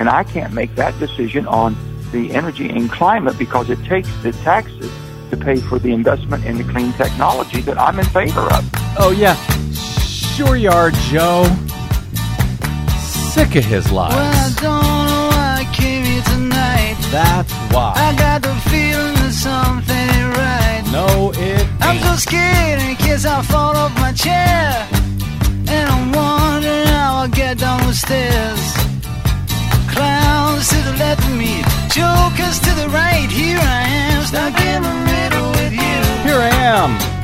And I can't make that decision on the energy and climate because it takes the taxes to pay for the investment in the clean technology that I'm in favor of. Oh, yeah. Sure you are, Joe. Sick of his lies. Well, I don't know why I came here tonight. That's why. I got the feeling that something ain't right. No, it ain't. I'm so scared in case I fall off my chair. And I'm wondering how I'll get down the stairs. Clowns to the left of me, jokers to the right. Here I am, stuck in the middle with you. Here I am.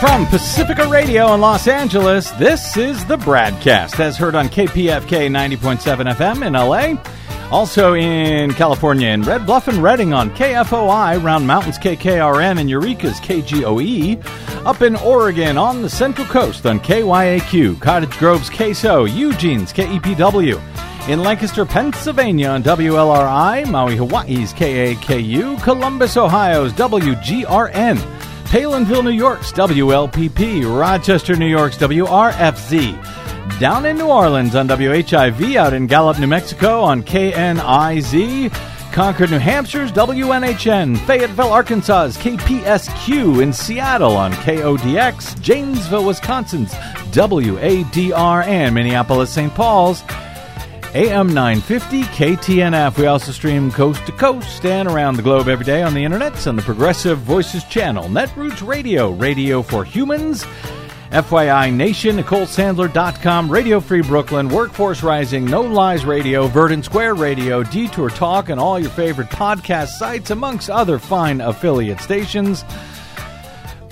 From Pacifica Radio in Los Angeles, this is the BradCast, as heard on KPFK 90.7 FM in LA. Also in California, in Red Bluff and Redding on KFOI, Round Mountains KKRN, and Eureka's KGOE. Up in Oregon on the Central Coast on KYAQ, Cottage Grove's KSO, Eugene's KEPW. In Lancaster, Pennsylvania on WLRI, Maui, Hawaii's KAKU, Columbus, Ohio's WGRN. Palenville, New York's WLPP, Rochester, New York's WRFZ, down in New Orleans on WHIV, out in Gallup, New Mexico on KNIZ, Concord, New Hampshire's WNHN, Fayetteville, Arkansas's KPSQ, in Seattle on KODX, Janesville, Wisconsin's WADR, and Minneapolis, St. Paul's AM 950 KTNF. We also stream coast to coast and around the globe every day on the internet on the Progressive Voices channel, Netroots Radio, Radio for Humans, FYI Nation, NicoleSandler.com, Radio Free Brooklyn, Workforce Rising, No Lies Radio, Verdant Square Radio, Detour Talk, and all your favorite podcast sites, amongst other fine affiliate stations.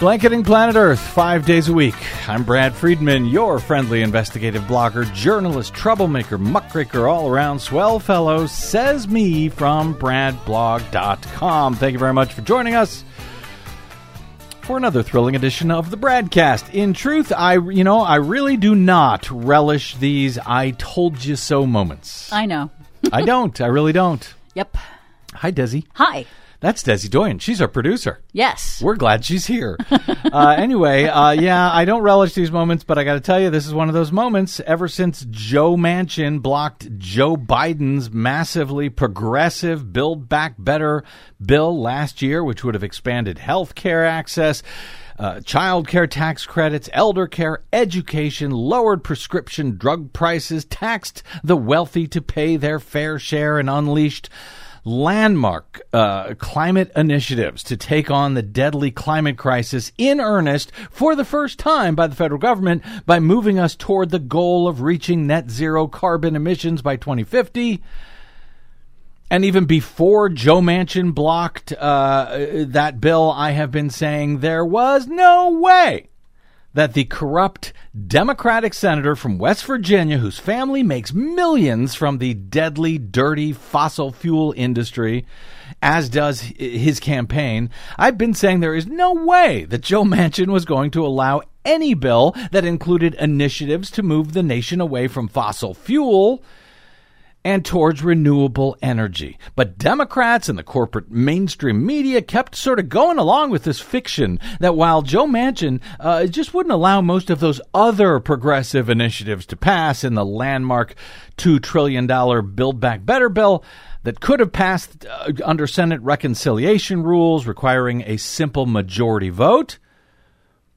Blanketing Planet Earth five days a week. I'm Brad Friedman, your friendly investigative blogger, journalist, troublemaker, muckraker, all around swell fellow, says me from BradBlog.com. Thank you very much for joining us for another thrilling edition of the Bradcast. In truth, I, you know, I really do not relish these I told you so moments. I know. I don't. I really don't. Yep. Hi, Desi. Hi. That's Desi Doyen. She's our producer. Yes. We're glad she's here. uh, anyway, uh, yeah, I don't relish these moments, but I got to tell you, this is one of those moments ever since Joe Manchin blocked Joe Biden's massively progressive Build Back Better bill last year, which would have expanded health care access. Uh, child care tax credits, elder care, education, lowered prescription drug prices, taxed the wealthy to pay their fair share, and unleashed landmark uh, climate initiatives to take on the deadly climate crisis in earnest for the first time by the federal government by moving us toward the goal of reaching net zero carbon emissions by 2050. And even before Joe Manchin blocked uh, that bill, I have been saying there was no way that the corrupt Democratic senator from West Virginia, whose family makes millions from the deadly, dirty fossil fuel industry, as does his campaign, I've been saying there is no way that Joe Manchin was going to allow any bill that included initiatives to move the nation away from fossil fuel and towards renewable energy. But Democrats and the corporate mainstream media kept sort of going along with this fiction that while Joe Manchin uh, just wouldn't allow most of those other progressive initiatives to pass in the landmark $2 trillion Build Back Better bill, that could have passed uh, under Senate reconciliation rules requiring a simple majority vote.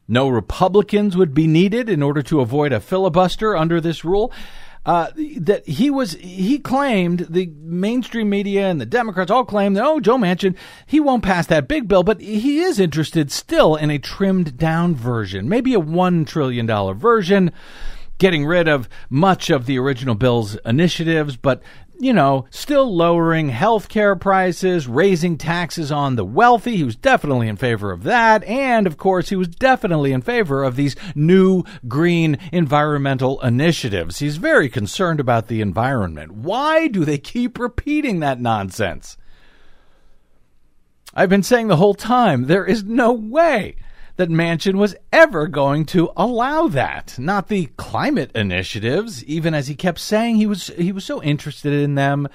No Republicans would be needed in order to avoid a filibuster under this rule uh, that he was he claimed the mainstream media and the Democrats all claimed that oh Joe Manchin he won't pass that big bill, but he is interested still in a trimmed down version, maybe a one trillion dollar version, getting rid of much of the original bill's initiatives, but you know, still lowering health care prices, raising taxes on the wealthy. He was definitely in favor of that. And of course, he was definitely in favor of these new green environmental initiatives. He's very concerned about the environment. Why do they keep repeating that nonsense? I've been saying the whole time there is no way that Manchin was ever going to allow that. Not the climate initiatives, even as he kept saying he was he was so interested in them.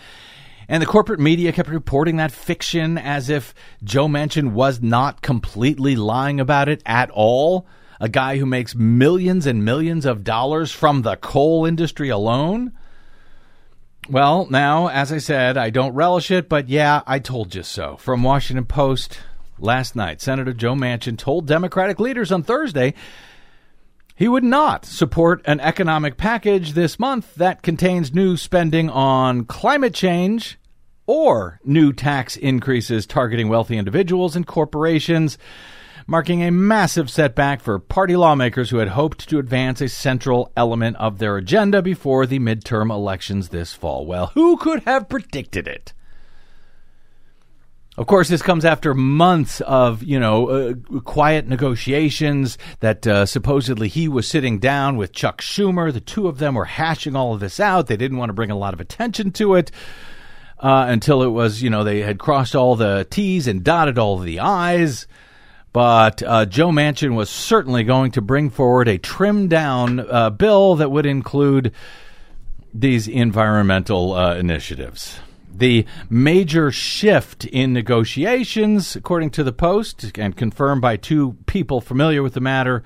And the corporate media kept reporting that fiction as if Joe Manchin was not completely lying about it at all. A guy who makes millions and millions of dollars from the coal industry alone. Well, now, as I said, I don't relish it, but yeah, I told you so. From Washington Post last night, Senator Joe Manchin told Democratic leaders on Thursday he would not support an economic package this month that contains new spending on climate change or new tax increases targeting wealthy individuals and corporations, marking a massive setback for party lawmakers who had hoped to advance a central element of their agenda before the midterm elections this fall. Well, who could have predicted it? Of course, this comes after months of, you know, uh, quiet negotiations that uh, supposedly he was sitting down with Chuck Schumer. The two of them were hashing all of this out. They didn't want to bring a lot of attention to it uh, until it was, you know, they had crossed all the T's and dotted all the I's. But uh, Joe Manchin was certainly going to bring forward a trimmed down uh, bill that would include these environmental uh, initiatives. The major shift in negotiations, according to the Post, and confirmed by two people familiar with the matter,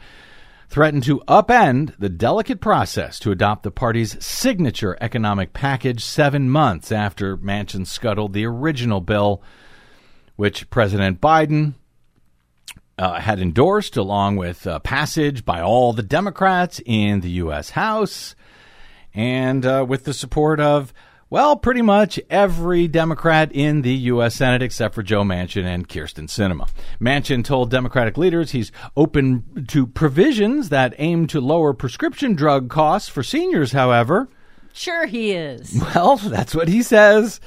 threatened to upend the delicate process to adopt the party's signature economic package seven months after Manchin scuttled the original bill, which President Biden uh, had endorsed, along with uh, passage by all the Democrats in the U.S. House, and uh, with the support of well, pretty much every Democrat in the U.S. Senate except for Joe Manchin and Kyrsten Sinema. Manchin told Democratic leaders he's open to provisions that aim to lower prescription drug costs for seniors, however. Sure, he is. Well, that's what he says.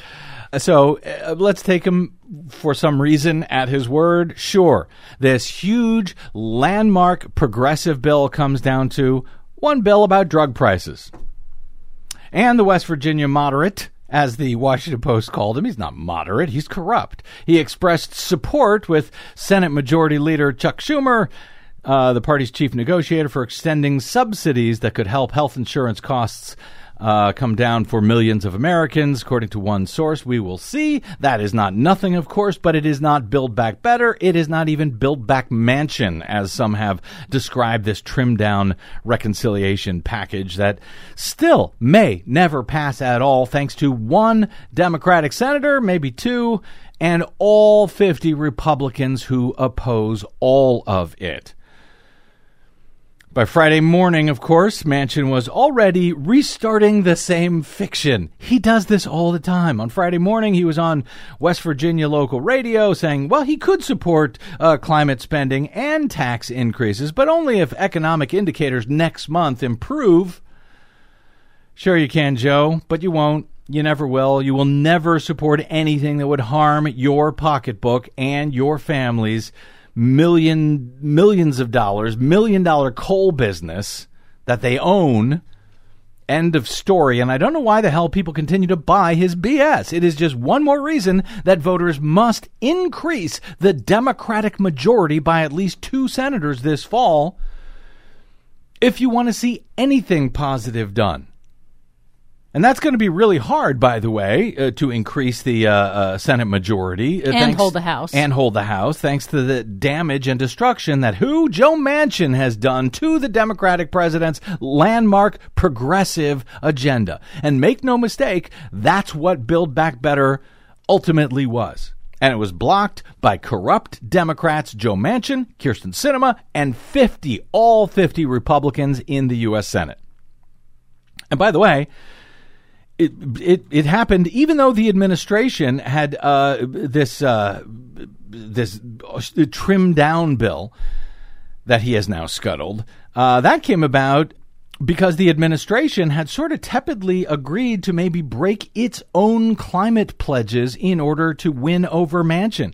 So uh, let's take him for some reason at his word. Sure, this huge landmark progressive bill comes down to one bill about drug prices. And the West Virginia moderate, as the Washington Post called him, he's not moderate, he's corrupt. He expressed support with Senate Majority Leader Chuck Schumer. Uh, the party's chief negotiator for extending subsidies that could help health insurance costs uh, come down for millions of Americans, according to one source. We will see. That is not nothing, of course, but it is not Build Back Better. It is not even Build Back Manchin, as some have described this trimmed down reconciliation package that still may never pass at all, thanks to one Democratic senator, maybe two, and all 50 Republicans who oppose all of it. By Friday morning, of course, Manchin was already restarting the same fiction. He does this all the time. On Friday morning, he was on West Virginia local radio saying, well, he could support uh, climate spending and tax increases, but only if economic indicators next month improve. Sure, you can, Joe, but you won't. You never will. You will never support anything that would harm your pocketbook and your family's million millions of dollars, million dollar coal business that they own. End of story. And I don't know why the hell people continue to buy his BS. It is just one more reason that voters must increase the Democratic majority by at least two senators this fall if you want to see anything positive done. And that's going to be really hard, by the way, uh, to increase the uh, uh, Senate majority uh, and thanks, hold the House. And hold the House, thanks to the damage and destruction that who? Joe Manchin has done to the Democratic president's landmark progressive agenda. And make no mistake, that's what Build Back Better ultimately was. And it was blocked by corrupt Democrats Joe Manchin, Kyrsten Sinema, and 50, all 50 Republicans in the U.S. Senate. And by the way, it, it it happened even though the administration had uh, this uh, this trimmed down bill that he has now scuttled. Uh, that came about because the administration had sort of tepidly agreed to maybe break its own climate pledges in order to win over Manchin.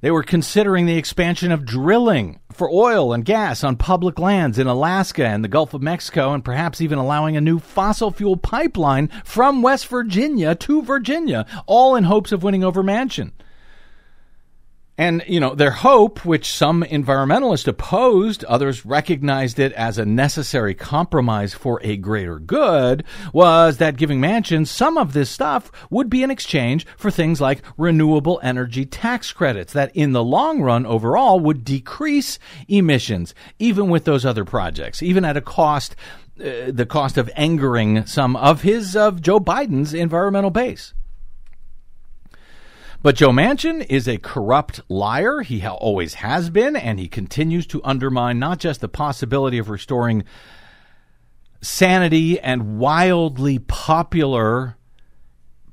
They were considering the expansion of drilling for oil and gas on public lands in Alaska and the Gulf of Mexico, and perhaps even allowing a new fossil fuel pipeline from West Virginia to Virginia, all in hopes of winning over Manchin. And, you know, their hope, which some environmentalists opposed, others recognized it as a necessary compromise for a greater good, was that giving Manchin some of this stuff would be in exchange for things like renewable energy tax credits that in the long run overall would decrease emissions, even with those other projects, even at a cost uh, the cost of angering some of his of Joe Biden's environmental base. But Joe Manchin is a corrupt liar. He ha- always has been, and he continues to undermine not just the possibility of restoring sanity and wildly popular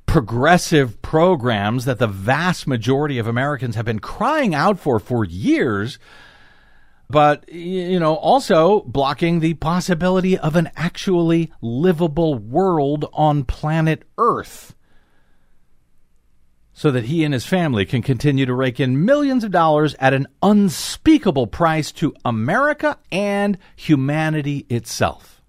progressive programs that the vast majority of Americans have been crying out for for years, but, you know, also blocking the possibility of an actually livable world on planet Earth so that he and his family can continue to rake in millions of dollars at an unspeakable price to America and humanity itself.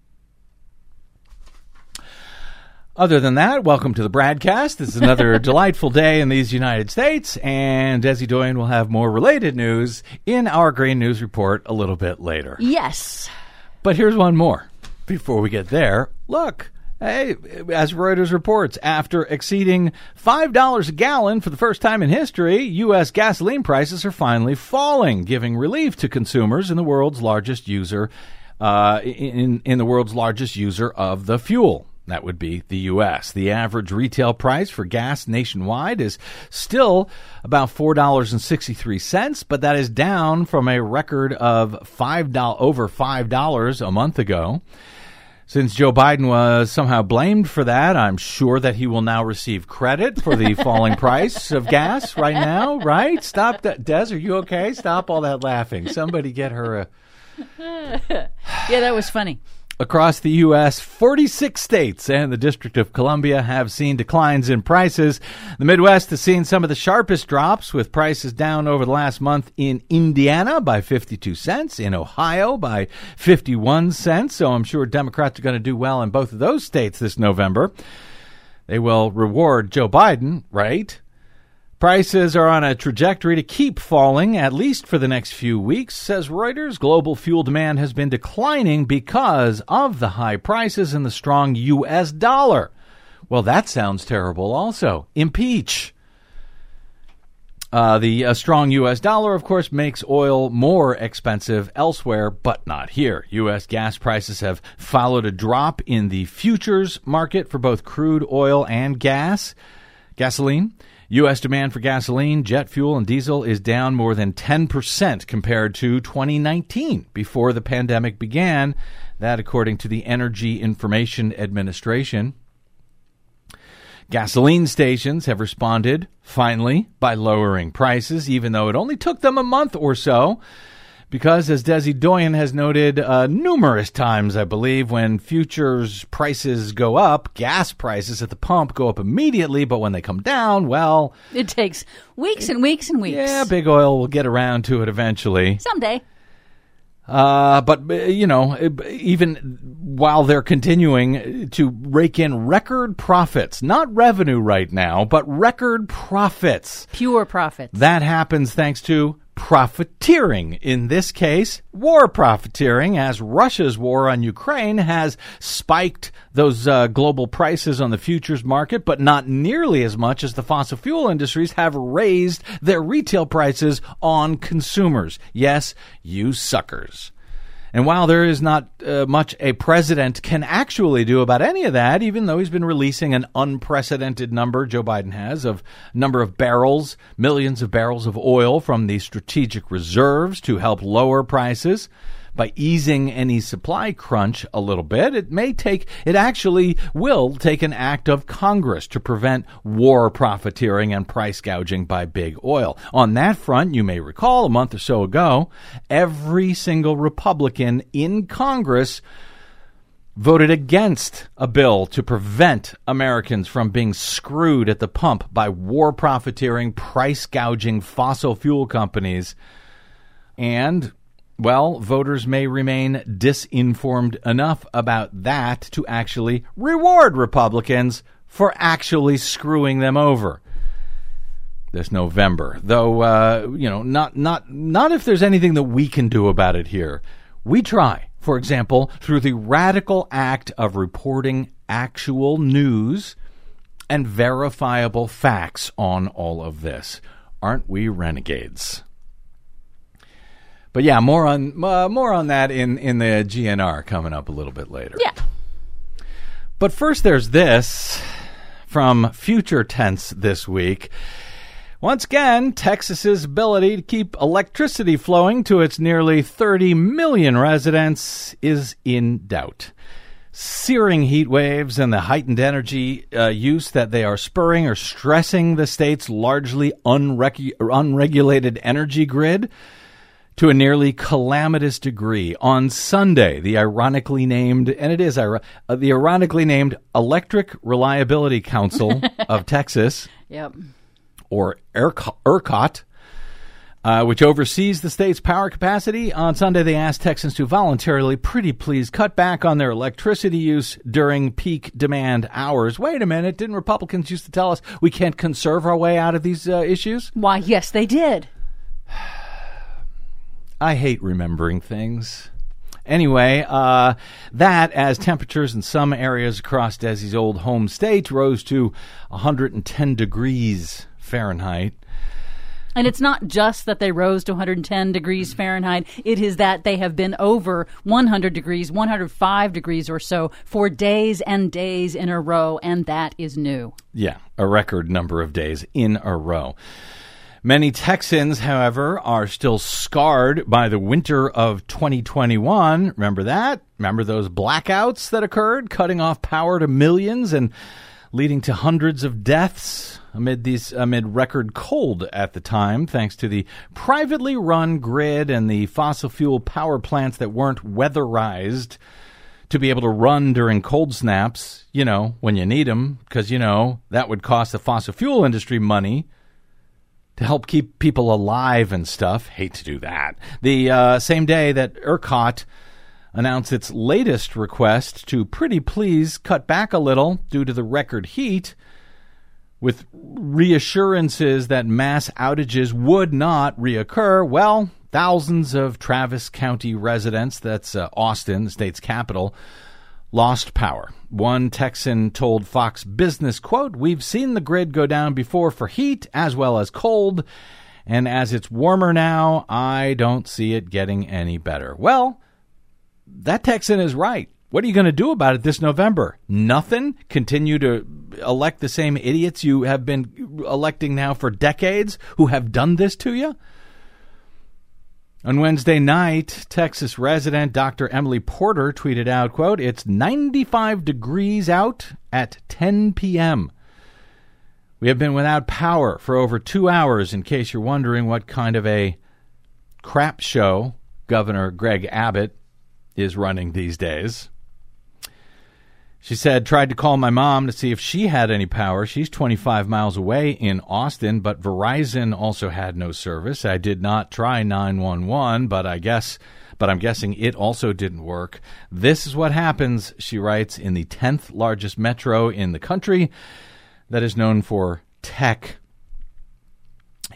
Other than that, welcome to the BradCast. This is another delightful day in these United States, and Desi Doyen will have more related news in our Green News Report a little bit later. Yes. But here's one more. Before we get there, look. Hey, as Reuters reports, after exceeding $5 a gallon for the first time in history, U.S. gasoline prices are finally falling, giving relief to consumers in the world's largest user, uh, in, in the world's largest user of the fuel. That would be the U.S. The average retail price for gas nationwide is still about $4.63, but that is down from a record of $5, over $5 a month ago. Since Joe Biden was somehow blamed for that, I'm sure that he will now receive credit for the falling price of gas right now, right? Stop that. Des, are you okay? Stop all that laughing. Somebody get her a. Yeah, that was funny. Across the U.S., 46 states and the District of Columbia have seen declines in prices. The Midwest has seen some of the sharpest drops, with prices down over the last month in Indiana by 52 cents, in Ohio by 51 cents. So I'm sure Democrats are going to do well in both of those states this November. They will reward Joe Biden, right? Prices are on a trajectory to keep falling, at least for the next few weeks. Says Reuters, global fuel demand has been declining because of the high prices and the strong U.S. dollar. Well, that sounds terrible also. Impeach. Uh, the uh, strong U.S. dollar, of course, makes oil more expensive elsewhere, but not here. U.S. gas prices have followed a drop in the futures market for both crude oil and gas, gasoline. U.S. demand for gasoline, jet fuel, and diesel is down more than 10% compared to 2019 before the pandemic began. That, according to the Energy Information Administration. Gasoline stations have responded, finally, by lowering prices, even though it only took them a month or so. Because, as Desi Doyen has noted uh, numerous times, I believe, when futures prices go up, gas prices at the pump go up immediately, but when they come down, well, It takes weeks and weeks and weeks. yeah, big oil will get around to it eventually. Someday. Uh, but uh, you know, uh, even while they're continuing to rake in record profits, not revenue right now, but record profits. Pure profits. That happens thanks to profiteering. In this case, war profiteering, as Russia's war on Ukraine has spiked those uh, global prices on the futures market, but not nearly as much as the fossil fuel industries have raised their retail prices on consumers. Yes, you suckers. And while there is not uh, much a president can actually do about any of that, even though he's been releasing an unprecedented number, Joe Biden has, of number of barrels, millions of barrels of oil from the strategic reserves to help lower prices, by easing any supply crunch a little bit, it may take, it actually will take an act of Congress to prevent war profiteering and price gouging by big oil. On that front, you may recall a month or so ago, every single Republican in Congress voted against a bill to prevent Americans from being screwed at the pump by war profiteering, price gouging fossil fuel companies. And well, voters may remain disinformed enough about that to actually reward Republicans for actually screwing them over this November. Though, uh, you know, not not not if there's anything that we can do about it here. We try, for example, through the radical act of reporting actual news and verifiable facts on all of this. Aren't we renegades? But yeah, more on uh, more on that in in the GNR coming up a little bit later. Yeah. But first, there's this from Future Tense this week. Once again, Texas's ability to keep electricity flowing to its nearly 30 million residents is in doubt. Searing heat waves and the heightened energy uh, use that they are spurring are stressing the state's largely unregu- unregulated energy grid to a nearly calamitous degree. On Sunday, the ironically named, and it is uh, the ironically named Electric Reliability Council of Texas, Yep. or ERCOT, uh, which oversees the state's power capacity. On Sunday, they asked Texans to voluntarily, pretty please, cut back on their electricity use during peak demand hours. Wait a minute, didn't Republicans used to tell us we can't conserve our way out of these uh, issues? Why, yes, they did. I hate remembering things. Anyway, uh, that as temperatures in some areas across Desi's old home state rose to 110 degrees Fahrenheit. And it's not just that they rose to 110 degrees Fahrenheit. It is that they have been over 100 degrees, 105 degrees or so for days and days in a row, and that is new. Yeah, a record number of days in a row. Many Texans, however, are still scarred by the winter of 2021. Remember that? Remember those blackouts that occurred, cutting off power to millions and leading to hundreds of deaths amid these amid record cold at the time thanks to the privately run grid and the fossil fuel power plants that weren't weatherized to be able to run during cold snaps, you know, when you need them because you know that would cost the fossil fuel industry money to help keep people alive and stuff. Hate to do that. The uh, same day that ERCOT announced its latest request to pretty please cut back a little due to the record heat, with reassurances that mass outages would not reoccur. Well, thousands of Travis County residents, that's uh, Austin, the state's capital, lost power. One Texan told Fox Business, quote, We've seen the grid go down before for heat as well as cold, and as it's warmer now, I don't see it getting any better. Well, that Texan is right. What are you going to do about it this November? Nothing? Continue to elect the same idiots you have been electing now for decades who have done this to you? On Wednesday night, Texas resident Dr. Emily Porter tweeted out, quote, "It's 95 degrees out at 10 p.m. We have been without power for over 2 hours in case you're wondering what kind of a crap show Governor Greg Abbott is running these days." She said, tried to call my mom to see if she had any power. She's 25 miles away in Austin, but Verizon also had no service. I did not try 911, but I guess, but I'm guessing it also didn't work. This is what happens, she writes, in the 10th largest metro in the country that is known for tech.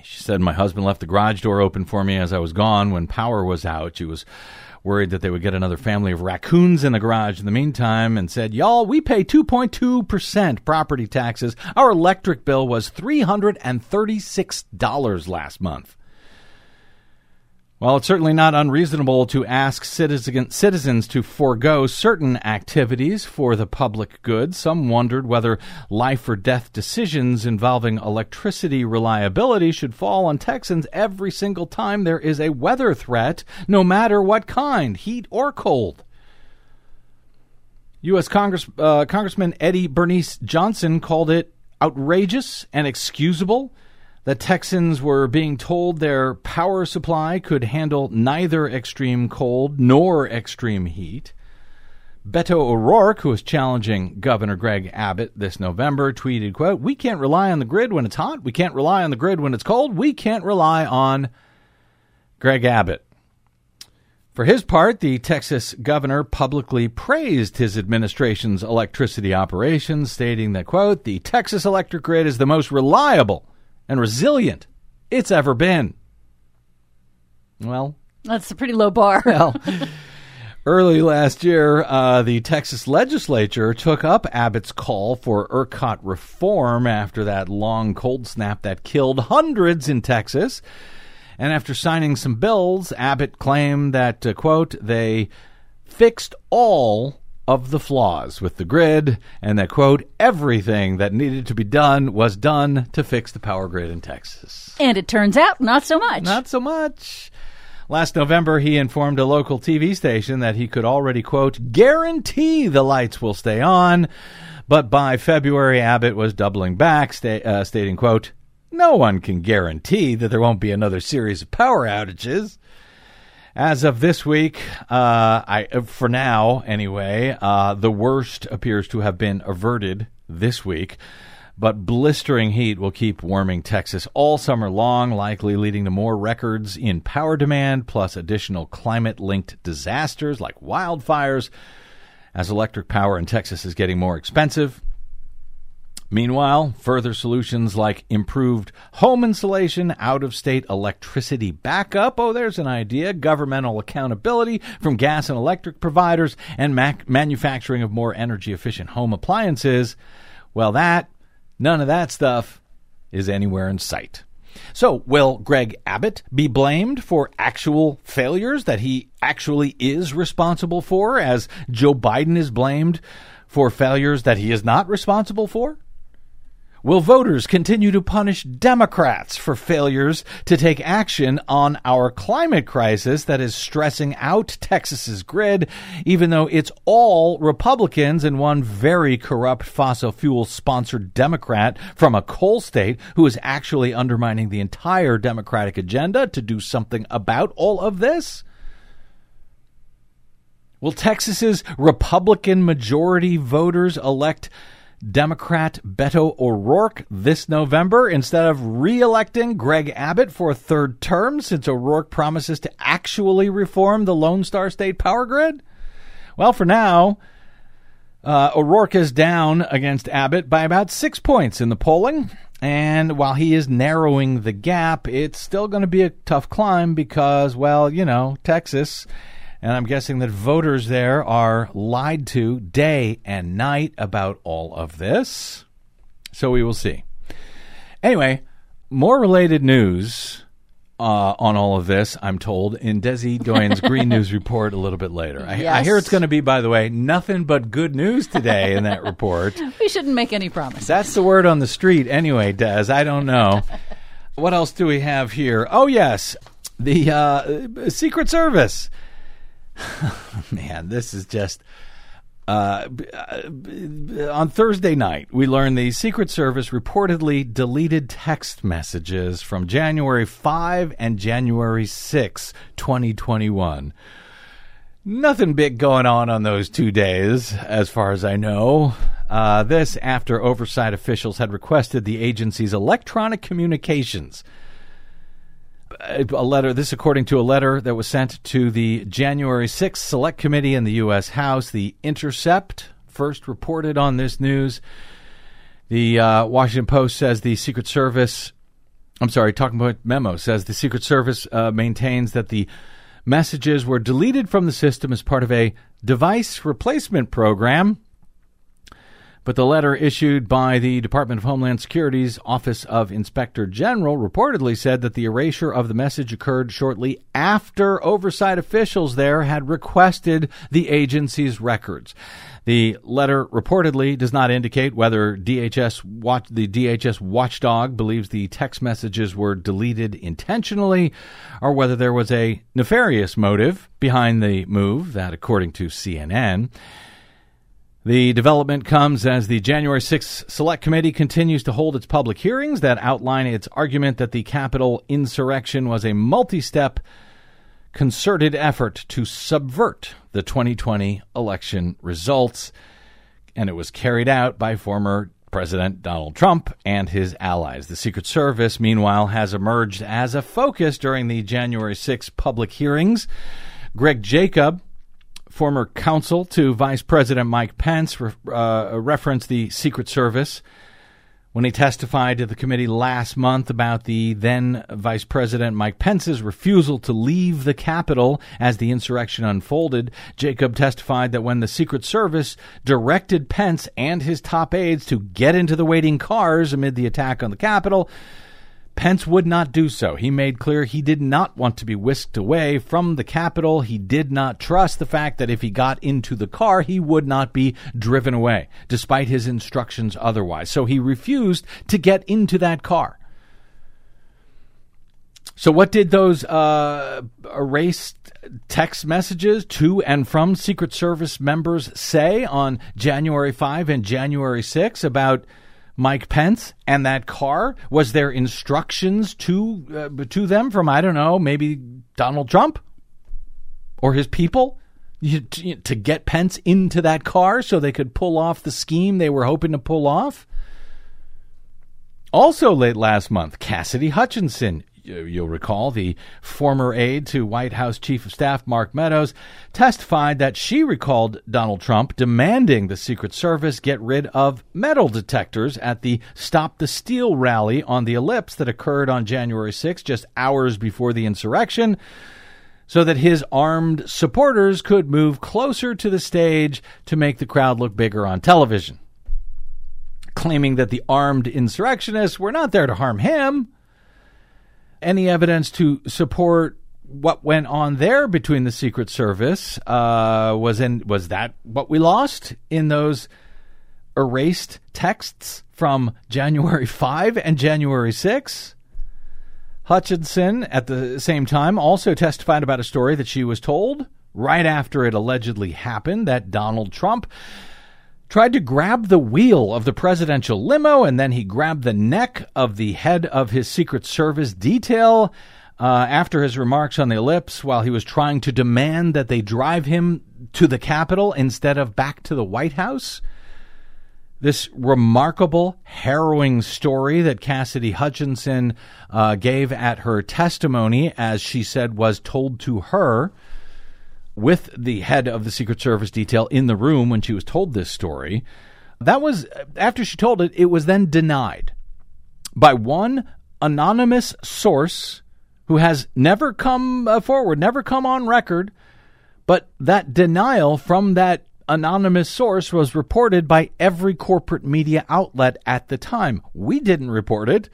She said, My husband left the garage door open for me as I was gone when power was out. She was worried that they would get another family of raccoons in the garage in the meantime and said, Y'all, we pay 2.2% property taxes. Our electric bill was $336 last month. While it's certainly not unreasonable to ask citizen, citizens to forego certain activities for the public good, some wondered whether life or death decisions involving electricity reliability should fall on Texans every single time there is a weather threat, no matter what kind, heat or cold. U.S. Congress, uh, Congressman Eddie Bernice Johnson called it outrageous and excusable that Texans were being told their power supply could handle neither extreme cold nor extreme heat. Beto O'Rourke, who is challenging Governor Greg Abbott this November, tweeted, quote, We can't rely on the grid when it's hot. We can't rely on the grid when it's cold. We can't rely on Greg Abbott. For his part, the Texas governor publicly praised his administration's electricity operations, stating that, quote, the Texas electric grid is the most reliable and resilient it's ever been. Well, That's a pretty low bar. well, early last year, uh, the Texas legislature took up Abbott's call for ERCOT reform after that long cold snap that killed hundreds in Texas. And after signing some bills, Abbott claimed that, uh, quote, they fixed all of the flaws with the grid and that, quote, everything that needed to be done was done to fix the power grid in Texas. And it turns out, not so much. Not so much. Last November, he informed a local TV station that he could already, quote, guarantee the lights will stay on. But by February, Abbott was doubling back, sta- uh, stating, quote, no one can guarantee that there won't be another series of power outages. As of this week, uh, I for now anyway, uh, the worst appears to have been averted this week. But blistering heat will keep warming Texas all summer long, likely leading to more records in power demand, plus additional climate linked disasters like wildfires, as electric power in Texas is getting more expensive. Meanwhile, further solutions like improved home insulation, out of state electricity backup oh, there's an idea, governmental accountability from gas and electric providers, and mac- manufacturing of more energy efficient home appliances. Well, that, none of that stuff is anywhere in sight. So, will Greg Abbott be blamed for actual failures that he actually is responsible for, as Joe Biden is blamed for failures that he is not responsible for? Will voters continue to punish Democrats for failures to take action on our climate crisis that is stressing out Texas's grid, even though it's all Republicans and one very corrupt fossil fuel sponsored Democrat from a coal state who is actually undermining the entire Democratic agenda to do something about all of this? Will Texas's Republican majority voters elect Democrat Beto O'Rourke this November instead of re electing Greg Abbott for a third term since O'Rourke promises to actually reform the Lone Star State power grid? Well, for now, uh, O'Rourke is down against Abbott by about six points in the polling. And while he is narrowing the gap, it's still going to be a tough climb because, well, you know, Texas and I'm guessing that voters there are lied to day and night about all of this. So we will see. Anyway, more related news uh, on all of this, I'm told, in Desi Doyen's Green News report a little bit later. I, Yes. I hear it's going to be, by the way, nothing but good news today in that report. We shouldn't make any promises. That's the word on the street anyway, Des. I don't know. what else do we have here? Oh, yes. The uh, Secret Service. Man, this is just. Uh, uh, b- on Thursday night, we learned the Secret Service reportedly deleted text messages from January 5 and January 6, 2021. Nothing big going on on those two days, as far as I know. Uh, this after oversight officials had requested the agency's electronic communications. A letter, this according to a letter that was sent to the January 6th Select Committee in the U.S. House. The Intercept first reported on this news. The uh, Washington Post says the Secret Service I'm sorry, Talking Point Memo says the Secret Service uh, maintains that the messages were deleted from the system as part of a device replacement program. But the letter issued by the Department of Homeland Security's Office of Inspector General reportedly said that the erasure of the message occurred shortly after oversight officials there had requested the agency's records. The letter reportedly does not indicate whether DHS watch, the DHS watchdog believes the text messages were deleted intentionally or whether there was a nefarious motive behind the move that according to CNN the development comes as the January 6th Select Committee continues to hold its public hearings that outline its argument that the Capitol insurrection was a multi step concerted effort to subvert the 2020 election results, and it was carried out by former President Donald Trump and his allies. The Secret Service, meanwhile, has emerged as a focus during the January 6th public hearings. Greg Jacob, former counsel to Vice President Mike Pence re- uh, referenced the Secret Service when he testified to the committee last month about the then Vice President Mike Pence's refusal to leave the Capitol as the insurrection unfolded. Jacob testified that when the Secret Service directed Pence and his top aides to get into the waiting cars amid the attack on the Capitol, Pence would not do so. He made clear he did not want to be whisked away from the Capitol. He did not trust the fact that if he got into the car, he would not be driven away, despite his instructions otherwise. So he refused to get into that car. So, what did those uh, erased text messages to and from Secret Service members say on January 5 and January 6 about Mike Pence and that car? Was there instructions to uh, to them from I don't know, maybe Donald Trump or his people to, to get Pence into that car so they could pull off the scheme they were hoping to pull off? Also, late last month, Cassidy Hutchinson you'll recall, the former aide to White House Chief of Staff Mark Meadows, testified that she recalled Donald Trump demanding the Secret Service get rid of metal detectors at the Stop the Steal rally on the Ellipse that occurred on January 6, just hours before the insurrection so that his armed supporters could move closer to the stage to make the crowd look bigger on television. Claiming that the armed insurrectionists were not there to harm him, any evidence to support what went on there between the Secret Service? Uh, was in was that what we lost in those erased texts from January five and January six? Hutchinson, at the same time, also testified about a story that she was told right after it allegedly happened that Donald Trump tried to grab the wheel of the presidential limo, and then he grabbed the neck of the head of his Secret Service detail. Uh, after his remarks on the ellipse, while he was trying to demand that they drive him to the Capitol instead of back to the White House. This remarkable, harrowing story that Cassidy Hutchinson uh, gave at her testimony, as she said, was told to her with the head of the Secret Service detail in the room when she was told this story. That was, after she told it, it was then denied by one anonymous source who has never come uh, forward, never come on record. But that denial from that anonymous source was reported by every corporate media outlet at the time. We didn't report it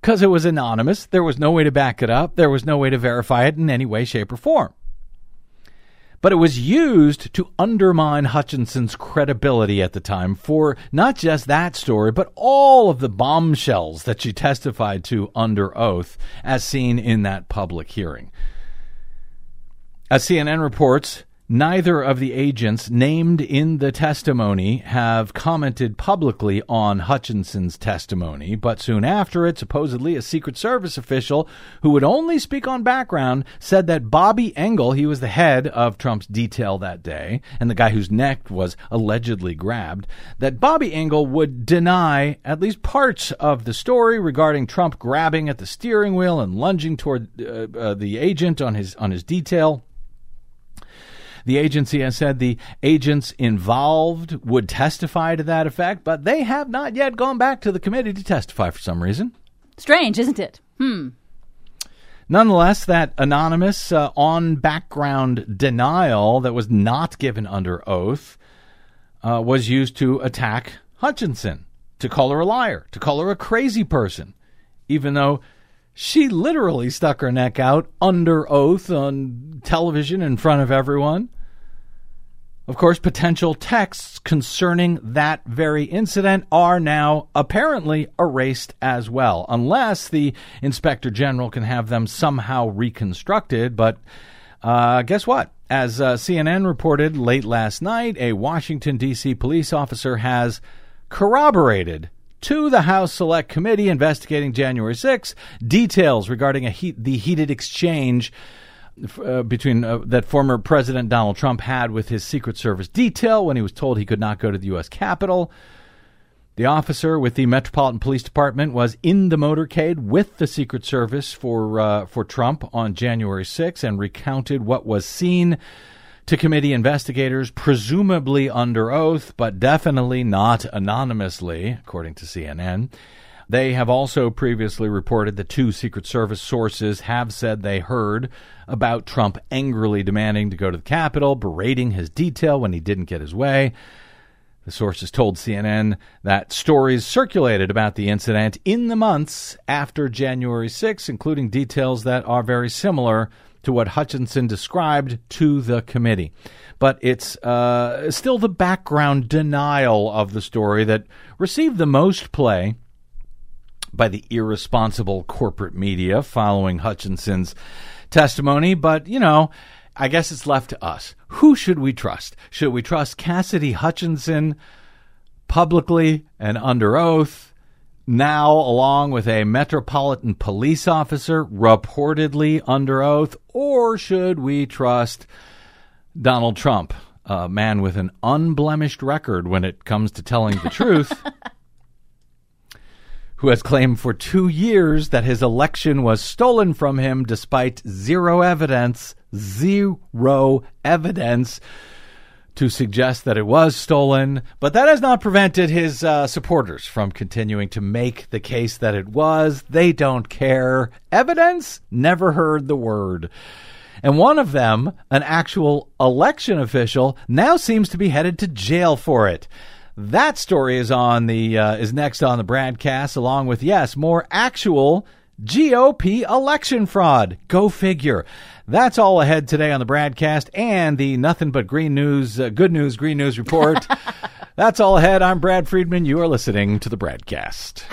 because it was anonymous. There was no way to back it up, there was no way to verify it in any way, shape, or form but it was used to undermine Hutchinson's credibility at the time for not just that story, but all of the bombshells that she testified to under oath, as seen in that public hearing. As CNN reports, Neither of the agents named in the testimony have commented publicly on Hutchinson's testimony, but soon after it, supposedly a Secret Service official who would only speak on background said that Bobby Engel, he was the head of Trump's detail that day, and the guy whose neck was allegedly grabbed, that Bobby Engel would deny at least parts of the story regarding Trump grabbing at the steering wheel and lunging toward uh, uh, the agent on his on his detail. The agency has said the agents involved would testify to that effect, but they have not yet gone back to the committee to testify for some reason. Strange, isn't it? Hmm. Nonetheless, that anonymous uh, on background denial that was not given under oath uh, was used to attack Hutchinson, to call her a liar, to call her a crazy person, even though she literally stuck her neck out under oath on television in front of everyone. Of course, potential texts concerning that very incident are now apparently erased as well, unless the inspector general can have them somehow reconstructed. But uh, guess what? As uh, CNN reported late last night, a Washington, D.C. police officer has corroborated to the House Select Committee investigating January 6 details regarding heat, the heated exchange uh, between uh, that former President Donald Trump had with his Secret Service detail when he was told he could not go to the U.S. Capitol. The officer with the Metropolitan Police Department was in the motorcade with the Secret Service for uh, for Trump on January 6 and recounted what was seen to committee investigators, presumably under oath, but definitely not anonymously, according to CNN. They have also previously reported that two Secret Service sources have said they heard about Trump angrily demanding to go to the Capitol, berating his detail when he didn't get his way. The sources told CNN that stories circulated about the incident in the months after January 6, including details that are very similar to what Hutchinson described to the committee. But it's uh, still the background denial of the story that received the most play by the irresponsible corporate media following Hutchinson's testimony. But, you know, I guess it's left to us. Who should we trust? Should we trust Cassidy Hutchinson publicly and under oath? Now, along with a Metropolitan Police officer reportedly under oath, or should we trust Donald Trump, a man with an unblemished record when it comes to telling the truth? who has claimed for two years that his election was stolen from him despite zero evidence, zero evidence to suggest that it was stolen. But that has not prevented his uh, supporters from continuing to make the case that it was. They don't care. Evidence? Never heard the word. And one of them, an actual election official, now seems to be headed to jail for it. That story is on the uh, is next on the BradCast, along with yes, more actual GOP election fraud. Go figure. That's all ahead today on the BradCast and the Nothing But Green News, uh, Good News, Green News Report. That's all ahead. I'm Brad Friedman. You are listening to the BradCast.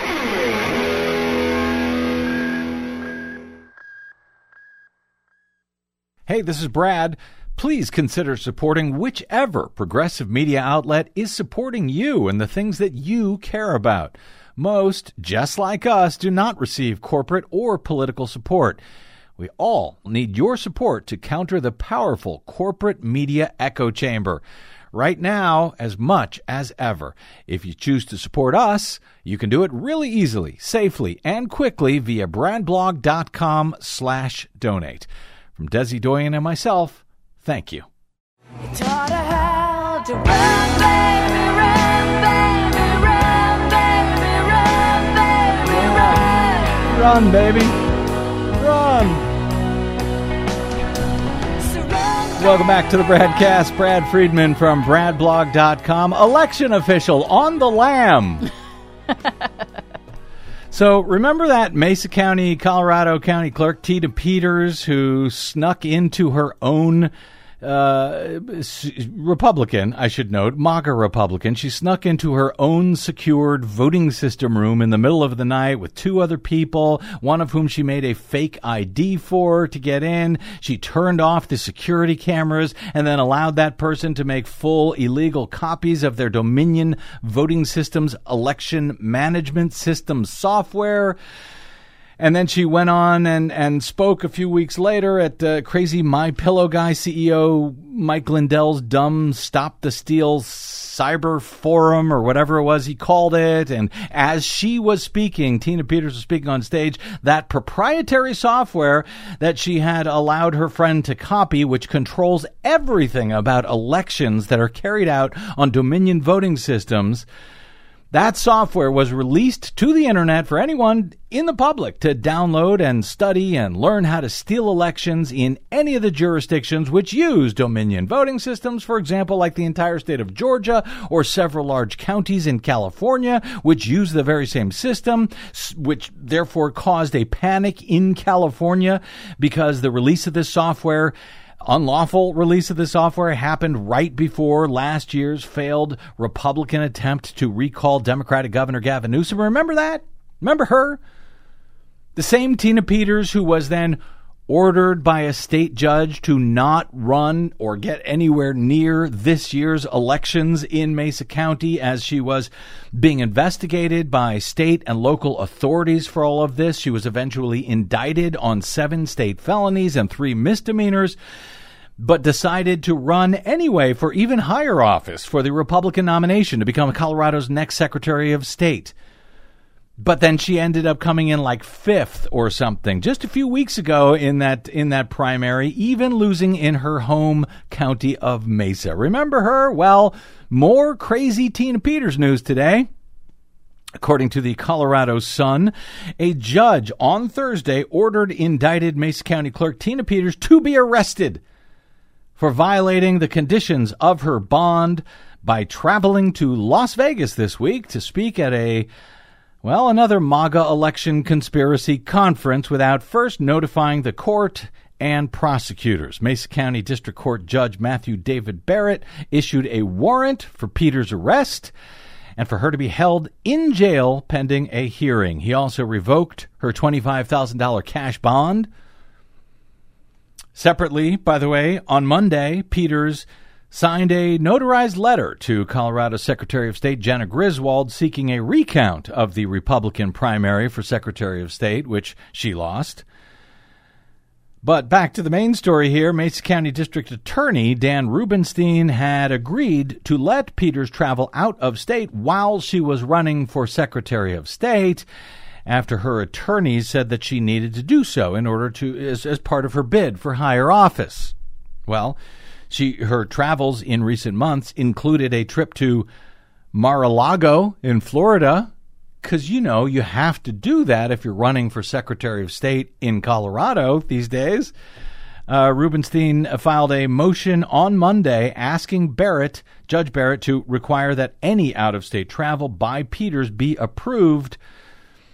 Hey, this is Brad please consider supporting whichever progressive media outlet is supporting you and the things that you care about. Most, just like us, do not receive corporate or political support. We all need your support to counter the powerful corporate media echo chamber. Right now, as much as ever. If you choose to support us, you can do it really easily, safely, and quickly via bradblog.com slash donate. From Desi Doyen and myself, Thank you. Run, baby. Run. Welcome back to the BradCast. Brad Friedman from BradBlog.com. Election official on the lam. so remember that Mesa County, Colorado County Clerk Tina Peters, who snuck into her own uh, Republican, I should note, MAGA Republican. She snuck into her own secured voting system room in the middle of the night with two other people, one of whom she made a fake ID for to get in. She turned off the security cameras and then allowed that person to make full illegal copies of their Dominion voting system's election management system software. And then she went on and, and spoke a few weeks later at uh, crazy My Pillow guy CEO Mike Lindell's dumb Stop the Steal cyber forum or whatever it was he called it. And as she was speaking, Tina Peters was speaking on stage, that proprietary software that she had allowed her friend to copy, which controls everything about elections that are carried out on Dominion voting systems that software was released to the internet for anyone in the public to download and study and learn how to steal elections in any of the jurisdictions which use Dominion voting systems, for example, like the entire state of Georgia or several large counties in California, which use the very same system, which therefore caused a panic in California because the release of this software unlawful release of the software happened right before last year's failed Republican attempt to recall Democratic Governor Gavin Newsom. Remember that? Remember her? The same Tina Peters who was then ordered by a state judge to not run or get anywhere near this year's elections in Mesa County as she was being investigated by state and local authorities for all of this. She was eventually indicted on seven state felonies and three misdemeanors but decided to run anyway for even higher office for the Republican nomination to become Colorado's next Secretary of State. But then she ended up coming in like fifth or something just a few weeks ago in that in that primary, even losing in her home county of Mesa. Remember her? Well, more crazy Tina Peters news today. According to the Colorado Sun, a judge on Thursday ordered indicted Mesa County Clerk Tina Peters to be arrested for violating the conditions of her bond by traveling to Las Vegas this week to speak at a well, another MAGA election conspiracy conference without first notifying the court and prosecutors. Mesa County District Court Judge Matthew David Barrett issued a warrant for Peter's arrest and for her to be held in jail pending a hearing. He also revoked her $25,000 cash bond. Separately, by the way, on Monday, Peters signed a notarized letter to Colorado Secretary of State Jena Griswold seeking a recount of the Republican primary for Secretary of State, which she lost. But back to the main story here Mesa County District Attorney Dan Rubenstein had agreed to let Peters travel out of state while she was running for Secretary of State after her attorneys said that she needed to do so in order to as, as part of her bid for higher office. Well, she her travels in recent months included a trip to Mar-a-Lago in Florida because you know you have to do that if you're running for Secretary of State in Colorado these days. Uh, Rubenstein filed a motion on Monday asking Barrett, Judge Barrett, to require that any out of state travel by Peters be approved,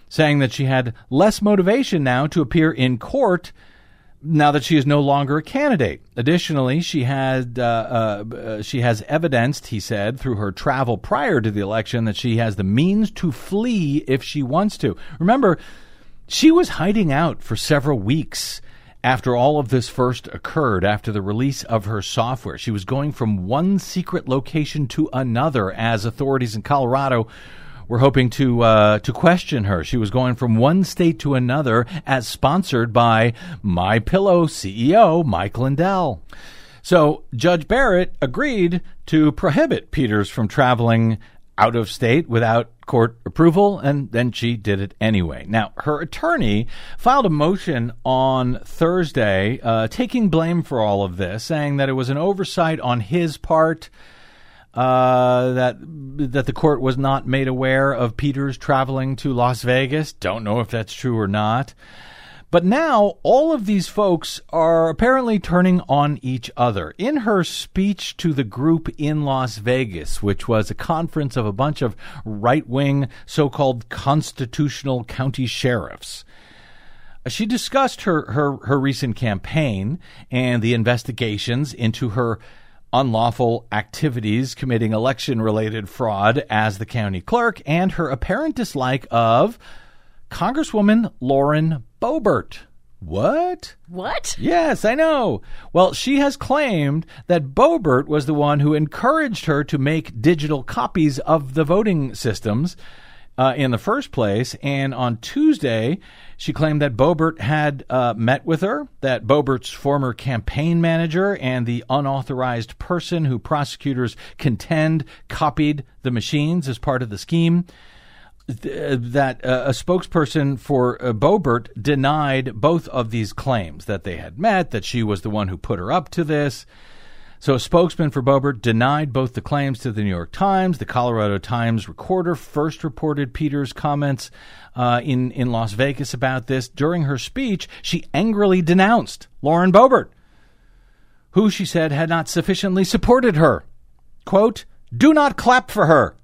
saying that she had less motivation now to appear in court now that she is no longer a candidate. Additionally, she had uh, uh, she has evidenced, he said, through her travel prior to the election that she has the means to flee if she wants to. Remember, she was hiding out for several weeks after all of this first occurred, after the release of her software. She was going from one secret location to another as authorities in Colorado were hoping to uh, to question her. She was going from one state to another, as sponsored by My Pillow CEO Mike Lindell. So Judge Barrett agreed to prohibit Peters from traveling out of state without court approval, and then she did it anyway. Now, her attorney filed a motion on Thursday uh, taking blame for all of this, saying that it was an oversight on his part uh, that that the court was not made aware of Peters traveling to Las Vegas. Don't know if that's true or not. But now all of these folks are apparently turning on each other. In her speech to the group in Las Vegas, which was a conference of a bunch of right wing so called constitutional county sheriffs, she discussed her, her, her recent campaign and the investigations into her unlawful activities committing election related fraud as the county clerk and her apparent dislike of Congresswoman Lauren Boebert. What? What? Yes, I know. Well, she has claimed that Boebert was the one who encouraged her to make digital copies of the voting systems uh, in the first place. And on Tuesday, she claimed that Boebert had uh, met with her, that Boebert's former campaign manager and the unauthorized person who prosecutors contend copied the machines as part of the scheme. Th- that uh, a spokesperson for uh, Boebert denied both of these claims that they had met, that she was the one who put her up to this. So, a spokesman for Boebert denied both the claims to the New York Times. The Colorado Times recorder first reported Peters' comments uh, in, in Las Vegas about this. During her speech, she angrily denounced Lauren Boebert, who she said had not sufficiently supported her. Quote, do not clap for her.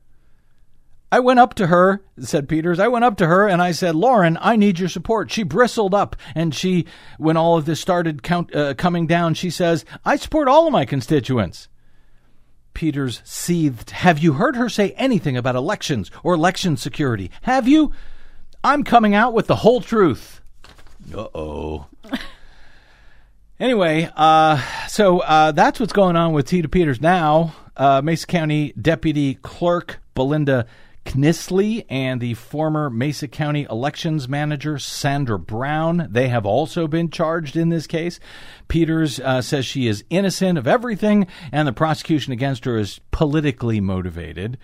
I went up to her, said Peters. I went up to her and I said, Lauren, I need your support. She bristled up and she, when all of this started count, uh, coming down, she says, I support all of my constituents. Peters seethed. Have you heard her say anything about elections or election security? Have you? I'm coming out with the whole truth. Uh oh. anyway, uh, so uh, that's what's going on with Tina Peters now. Uh, Mesa County Deputy Clerk Belinda Knisley and the former Mesa County elections manager Sandra Brown. They have also been charged in this case. Peters uh, says she is innocent of everything, and the prosecution against her is politically motivated.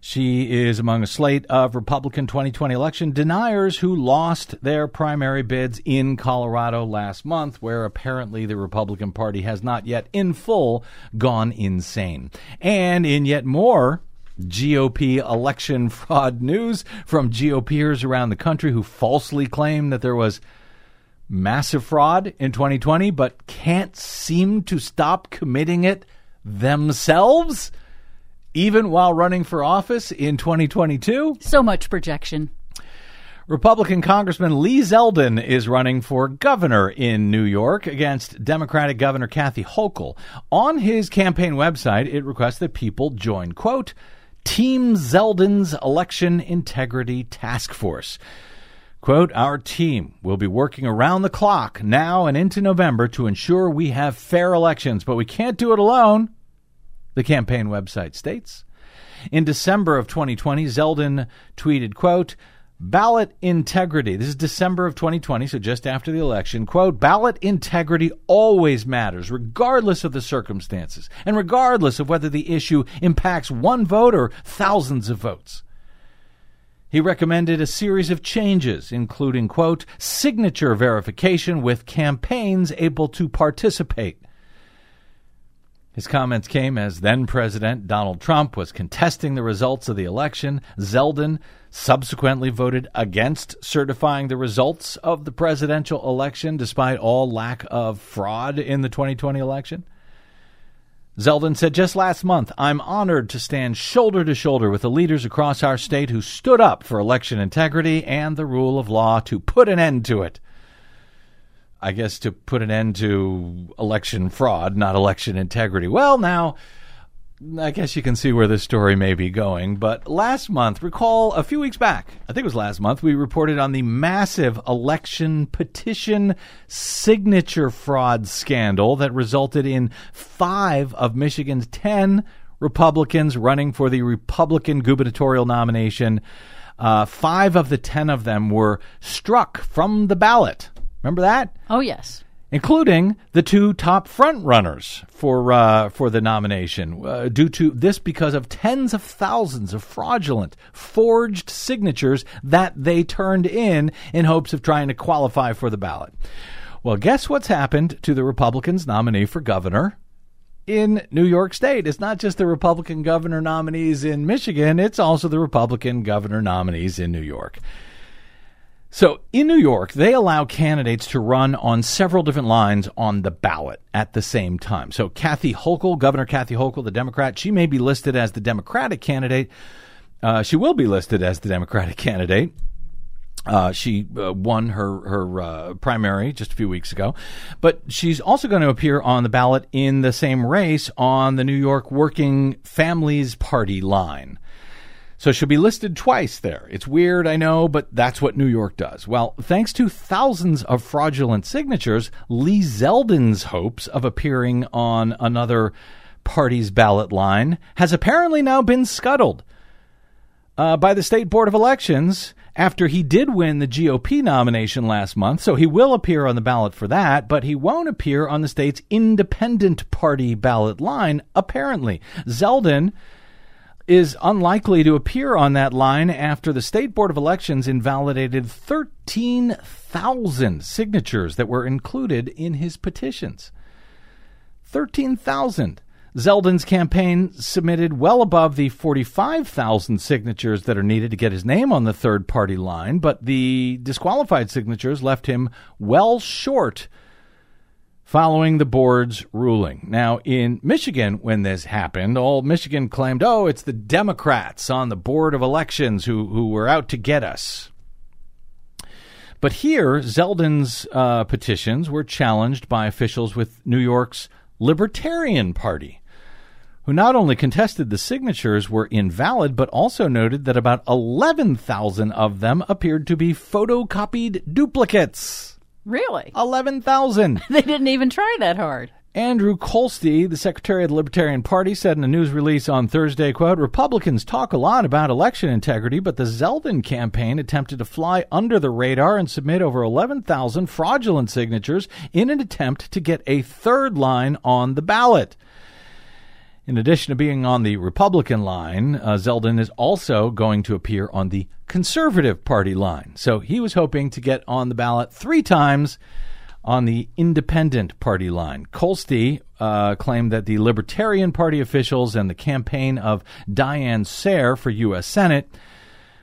She is among a slate of Republican 2020 election deniers who lost their primary bids in Colorado last month, where apparently the Republican Party has not yet in full gone insane. And in yet more GOP election fraud news from GOPers around the country who falsely claim that there was massive fraud in 2020 but can't seem to stop committing it themselves. even while running for office in 2022. So much projection. Republican Congressman Lee Zeldin is running for governor in New York against Democratic Governor Kathy Hochul. On his campaign website, it requests that people join, quote, Team Zeldin's Election Integrity Task Force. Quote, Our team will be working around the clock now and into November to ensure we have fair elections, but we can't do it alone, the campaign website states. In December of 2020, Zeldin tweeted, quote, Ballot integrity. This is December of 2020, so just after the election. Quote, ballot integrity always matters, regardless of the circumstances, and regardless of whether the issue impacts one vote or thousands of votes. He recommended a series of changes, including, quote, signature verification with campaigns able to participate. His comments came as then President Donald Trump was contesting the results of the election. Zeldin subsequently voted against certifying the results of the presidential election despite all lack of fraud in the 2020 election. Zeldin said just last month, I'm honored to stand shoulder to shoulder with the leaders across our state who stood up for election integrity and the rule of law to put an end to it. I guess to put an end to election fraud, not election integrity. Well, now, I guess you can see where this story may be going. But last month, recall a few weeks back, I think it was last month, we reported on the massive election petition signature fraud scandal that resulted in five of Michigan's 10 Republicans running for the Republican gubernatorial nomination. Uh, five of the 10 of them were struck from the ballot. Remember that? Oh, yes. Including the two top front runners for uh, for the nomination, uh, due to this because of tens of thousands of fraudulent, forged signatures that they turned in in hopes of trying to qualify for the ballot. Well, guess what's happened to the Republicans' nominee for governor in New York State? It's not just the Republican governor nominees in Michigan; it's also the Republican governor nominees in New York. So in New York, they allow candidates to run on several different lines on the ballot at the same time. So Kathy Hochul, Governor Kathy Hochul, the Democrat, she may be listed as the Democratic candidate. Uh, she will be listed as the Democratic candidate. Uh, she uh, won her her uh, primary just a few weeks ago, but she's also going to appear on the ballot in the same race on the New York Working Families Party line. So she'll be listed twice there. It's weird, I know, but that's what New York does. Well, thanks to thousands of fraudulent signatures, Lee Zeldin's hopes of appearing on another party's ballot line has apparently now been scuttled uh, by the State Board of Elections after he did win the GOP nomination last month. So he will appear on the ballot for that, but he won't appear on the state's independent party ballot line, apparently. Zeldin is unlikely to appear on that line after the State Board of Elections invalidated 13,000 signatures that were included in his petitions. 13,000. Zeldin's campaign submitted well above the 45,000 signatures that are needed to get his name on the third party line, but the disqualified signatures left him well short following the board's ruling. Now, in Michigan, when this happened, all Michigan claimed, oh, it's the Democrats on the Board of Elections who, who were out to get us. But here, Zeldin's uh, petitions were challenged by officials with New York's Libertarian Party, who not only contested the signatures were invalid, but also noted that about 11,000 of them appeared to be photocopied duplicates. Really? 11,000. They didn't even try that hard. Andrew Kolstee, the secretary of the Libertarian Party, said in a news release on Thursday, quote, Republicans talk a lot about election integrity, but the Zeldin campaign attempted to fly under the radar and submit over 11,000 fraudulent signatures in an attempt to get a third line on the ballot. In addition to being on the Republican line, uh, Zeldin is also going to appear on the Conservative Party line. So he was hoping to get on the ballot three times on the Independent Party line. Kolstee uh, claimed that the Libertarian Party officials and the campaign of Diane Sare for U.S. Senate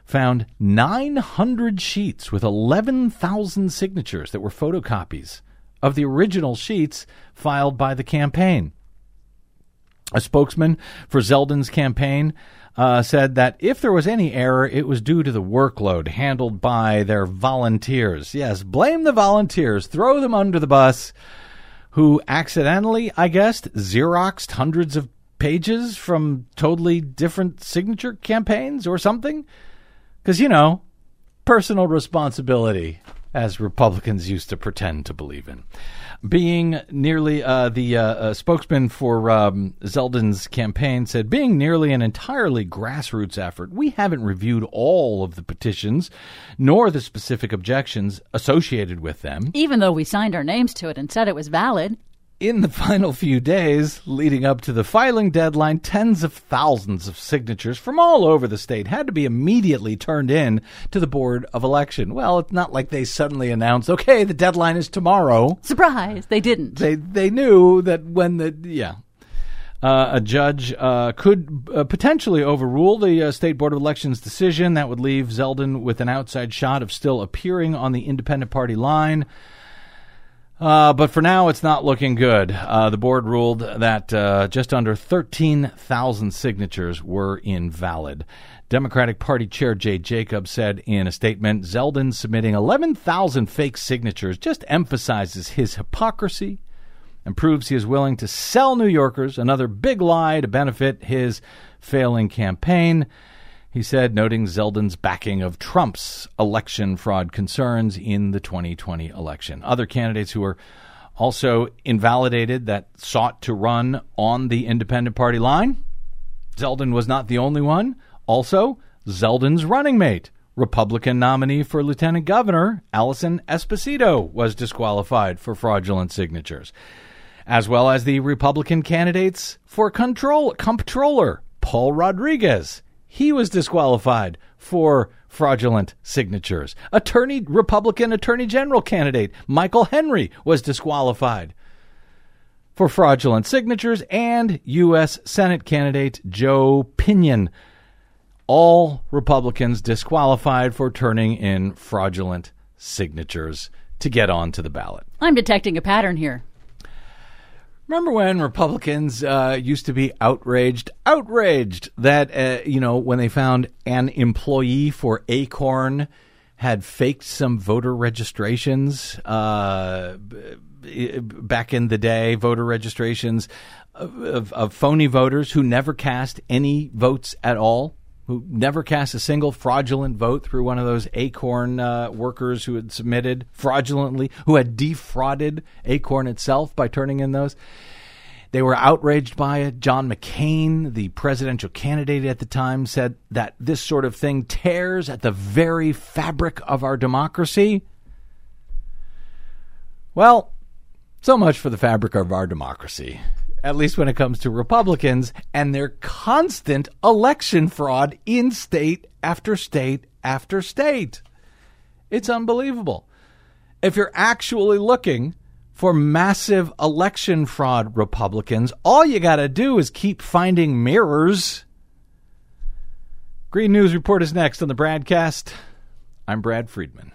found 900 sheets with 11,000 signatures that were photocopies of the original sheets filed by the campaign. A spokesman for Zeldin's campaign uh, said that if there was any error, it was due to the workload handled by their volunteers. Yes, blame the volunteers, throw them under the bus, who accidentally, I guess, Xeroxed hundreds of pages from totally different signature campaigns or something. Because, you know, personal responsibility, as Republicans used to pretend to believe in being nearly uh, the uh, uh, spokesman for um, Zeldin's campaign said, being nearly an entirely grassroots effort, we haven't reviewed all of the petitions nor the specific objections associated with them. Even though we signed our names to it and said it was valid. In the final few days leading up to the filing deadline, tens of thousands of signatures from all over the state had to be immediately turned in to the Board of Election. Well, it's not like they suddenly announced, okay, the deadline is tomorrow. Surprise, they didn't. They, they knew that when the, yeah. Uh, a judge uh, could uh, potentially overrule the uh, State Board of Elections decision. That would leave Zeldin with an outside shot of still appearing on the independent party line. Uh, but for now, it's not looking good. Uh, the board ruled that uh, just under 13,000 signatures were invalid. Democratic Party Chair Jay Jacobs said in a statement Zeldin submitting 11,000 fake signatures just emphasizes his hypocrisy and proves he is willing to sell New Yorkers another big lie to benefit his failing campaign he said, noting Zeldin's backing of Trump's election fraud concerns in the 2020 election. Other candidates who were also invalidated that sought to run on the independent party line. Zeldin was not the only one. Also, Zeldin's running mate, Republican nominee for lieutenant governor Alison Esposito, was disqualified for fraudulent signatures, as well as the Republican candidates for control, comptroller Paul Rodriguez he was disqualified for fraudulent signatures. Attorney Republican Attorney General candidate Michael Henry was disqualified for fraudulent signatures and US Senate candidate Joe Pinion all Republicans disqualified for turning in fraudulent signatures to get onto the ballot. I'm detecting a pattern here. Remember when Republicans uh, used to be outraged, outraged that uh, you know when they found an employee for Acorn had faked some voter registrations uh, back in the day, voter registrations of, of, of phony voters who never cast any votes at all who never cast a single fraudulent vote through one of those Acorn uh, workers who had submitted fraudulently, who had defrauded Acorn itself by turning in those. They were outraged by it. John McCain, the presidential candidate at the time, said that this sort of thing tears at the very fabric of our democracy. Well, so much for the fabric of our democracy at least when it comes to Republicans and their constant election fraud in state after state after state. It's unbelievable. If you're actually looking for massive election fraud Republicans, all you got to do is keep finding mirrors. Green News Report is next on the BradCast. I'm Brad Friedman.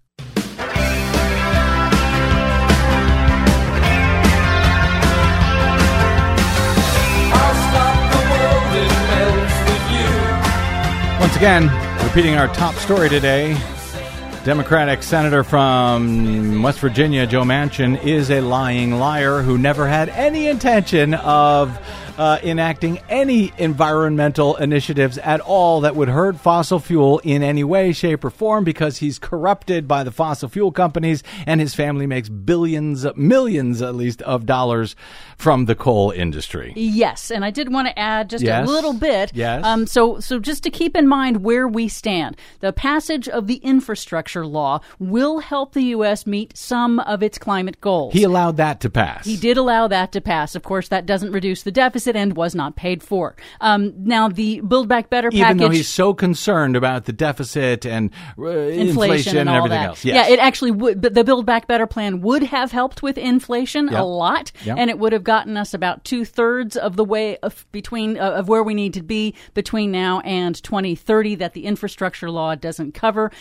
Once again, repeating our top story today. Democratic Senator from West Virginia, Joe Manchin, is a lying liar who never had any intention of uh, enacting any environmental initiatives at all that would hurt fossil fuel in any way, shape, or form because he's corrupted by the fossil fuel companies and his family makes billions, millions at least, of dollars from the coal industry. Yes, and I did want to add just Yes. a little bit. Yes. Um, so, so just to keep in mind where we stand, the passage of the infrastructure law will help the U.S. meet some of its climate goals. He allowed that to pass. He did allow that to pass. Of course, that doesn't reduce the deficit. And was not paid for. Um, now, the Build Back Better package. Even though he's so concerned about the deficit and uh, inflation, and, all everything that. else. Yes. Yeah, it actually would. But the Build Back Better plan would have helped with inflation Yeah. a lot, Yeah. and it would have gotten us about two thirds of the way of between uh, of where we need to be between now and 2030 that the infrastructure law doesn't cover.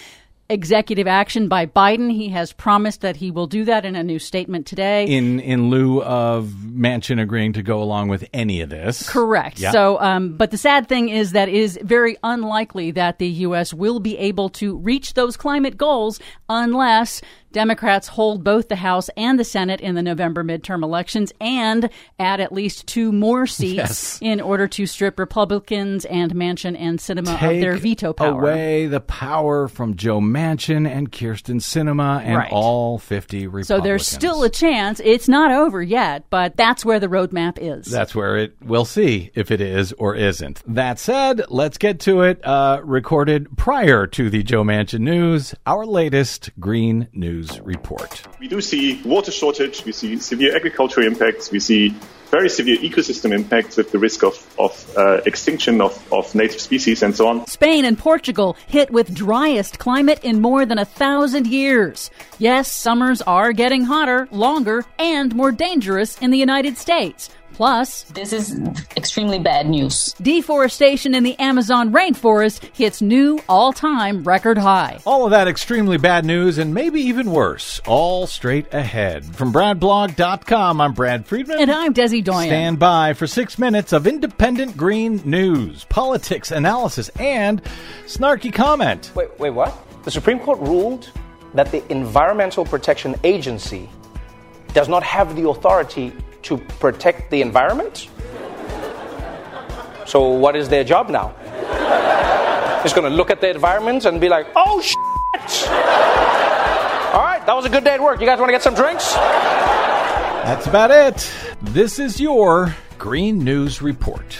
Executive action by Biden. He has promised that he will do that in a new statement today. in in lieu of Manchin agreeing to go along with any of this. Correct. Yeah. So, um, but the sad thing is that it is very unlikely that the U.S. will be able to reach those climate goals unless Democrats hold both the House and the Senate in the November midterm elections and add at least two more seats Yes. in order to strip Republicans and Manchin and Sinema of their veto power. away the power from Joe Manchin and Kyrsten Sinema and Right. all 50 Republicans. So there's still a chance. It's not over yet, but that's where the roadmap is. That's where it. We'll see if it is or isn't. That said, let's get to it. Uh, recorded prior to the Joe Manchin news, our latest Green News report. We do see water shortage, we see severe agricultural impacts, we see very severe ecosystem impacts with the risk of, of uh, extinction of, of native species and so on. Spain and Portugal hit with driest climate in more than a thousand years. Yes, summers are getting hotter, longer, and more dangerous in the United States. Plus, This is extremely bad news. deforestation in the Amazon rainforest hits new all time record high. All of that extremely bad news and maybe even worse, all straight ahead. From BradBlog.com, I'm Brad Friedman. And I'm Desi Doyen. Stand by for six minutes of independent green news, politics, analysis, and snarky comment. Wait, wait, what? The Supreme Court ruled that the Environmental Protection Agency does not have the authority to protect the environment? So, what is their job now? Just gonna look at the environment and be like, oh, shit! All right, that was a good day at work. You guys wanna get some drinks? That's about it. This is your Green News Report.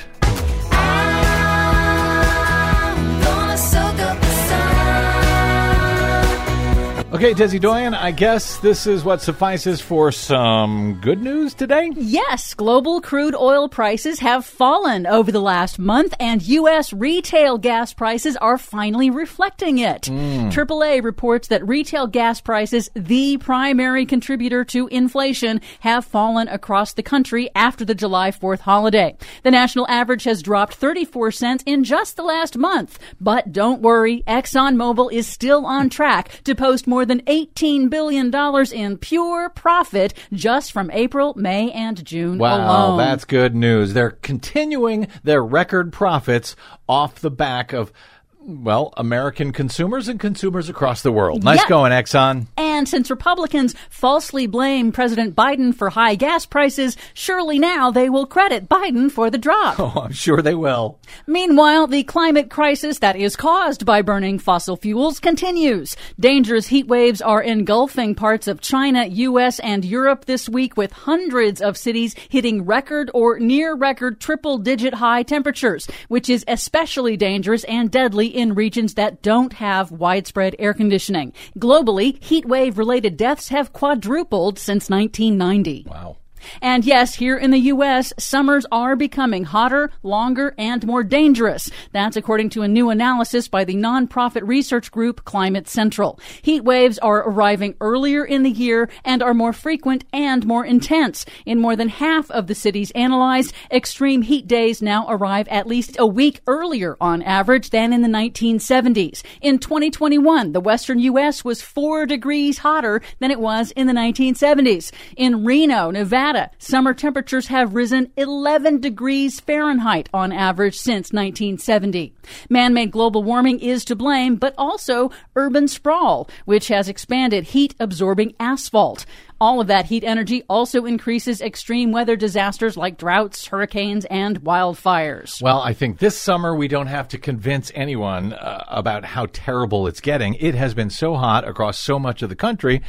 Okay, Desi Doyen, I guess this is what suffices for some good news today. Yes, global crude oil prices have fallen over the last month, and U.S. retail gas prices are finally reflecting it. Hmm. AAA reports that retail gas prices, the primary contributor to inflation, have fallen across the country after the July 4th holiday. The national average has dropped 34 cents in just the last month. But don't worry, ExxonMobil is still on track to post more than $18 billion in pure profit just from April, May, and June Wow, alone. that's good news. They're continuing their record profits off the back of, well, American consumers and consumers across the world. Nice Yeah. going, Exxon. And since Republicans falsely blame President Biden for high gas prices, surely now they will credit Biden for the drop. Oh, I'm sure they will. Meanwhile, the climate crisis that is caused by burning fossil fuels continues. Dangerous heat waves are engulfing parts of China, US, and Europe this week with hundreds of cities hitting record or near record triple digit high temperatures, which is especially dangerous and deadly in regions that don't have widespread air conditioning. Globally, heat wave related deaths have quadrupled since 1990. Wow. And yes, here in the U.S., summers are becoming hotter, longer, and more dangerous. That's according to a new analysis by the nonprofit research group Climate Central. Heat waves are arriving earlier in the year and are more frequent and more intense. In more than half of the cities analyzed, extreme heat days now arrive at least a week earlier on average than in the 1970s. In 2021, the western U.S. was four degrees hotter than it was in the 1970s. In Reno, Nevada, summer temperatures have risen 11 degrees Fahrenheit on average since 1970. Man-made global warming is to blame, but also urban sprawl, which has expanded heat-absorbing asphalt. All of that heat energy also increases extreme weather disasters like droughts, hurricanes, and wildfires. Well, I think this summer we don't have to convince anyone uh, about how terrible it's getting. It has been so hot across so much of the country.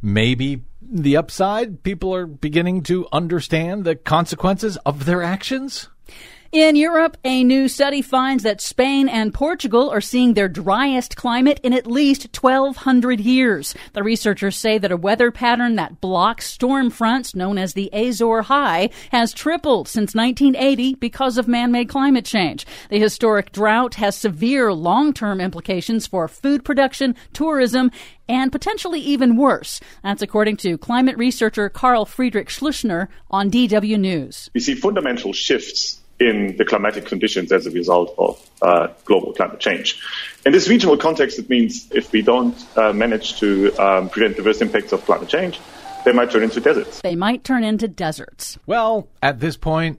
Maybe the upside, people are beginning to understand the consequences of their actions. In Europe, a new study finds that Spain and Portugal are seeing their driest climate in at least 1,200 years. The researchers say that a weather pattern that blocks storm fronts, known as the Azores High, has tripled since 1980 because of man made climate change. The historic drought has severe long term implications for food production, tourism, and potentially even worse. That's according to climate researcher Carl-Friedrich Schleussner on DW News. We see fundamental shifts in the climatic conditions as a result of uh, global climate change. In this regional context, it means if we don't uh, manage to um, prevent the worst impacts of climate change, they might turn into deserts. They might turn into deserts. Well, at this point,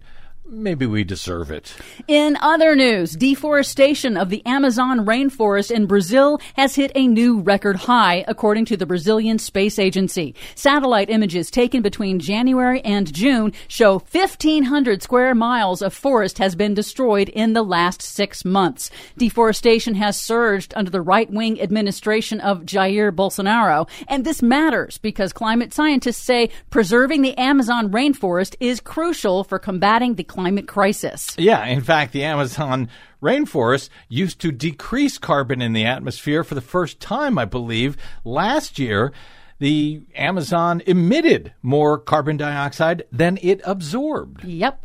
maybe we deserve it. In other news, deforestation of the Amazon rainforest in Brazil has hit a new record high, according to the Brazilian Space Agency. Satellite images taken between January and June show 1,500 square miles of forest has been destroyed in the last six months. Deforestation has surged under the right wing administration of Jair Bolsonaro, and this matters because climate scientists say preserving the Amazon rainforest is crucial for combating the climate crisis. Yeah, in fact, the Amazon rainforest used to decrease carbon in the atmosphere for the first time, I believe, last year. The Amazon emitted more carbon dioxide than it absorbed. Yep.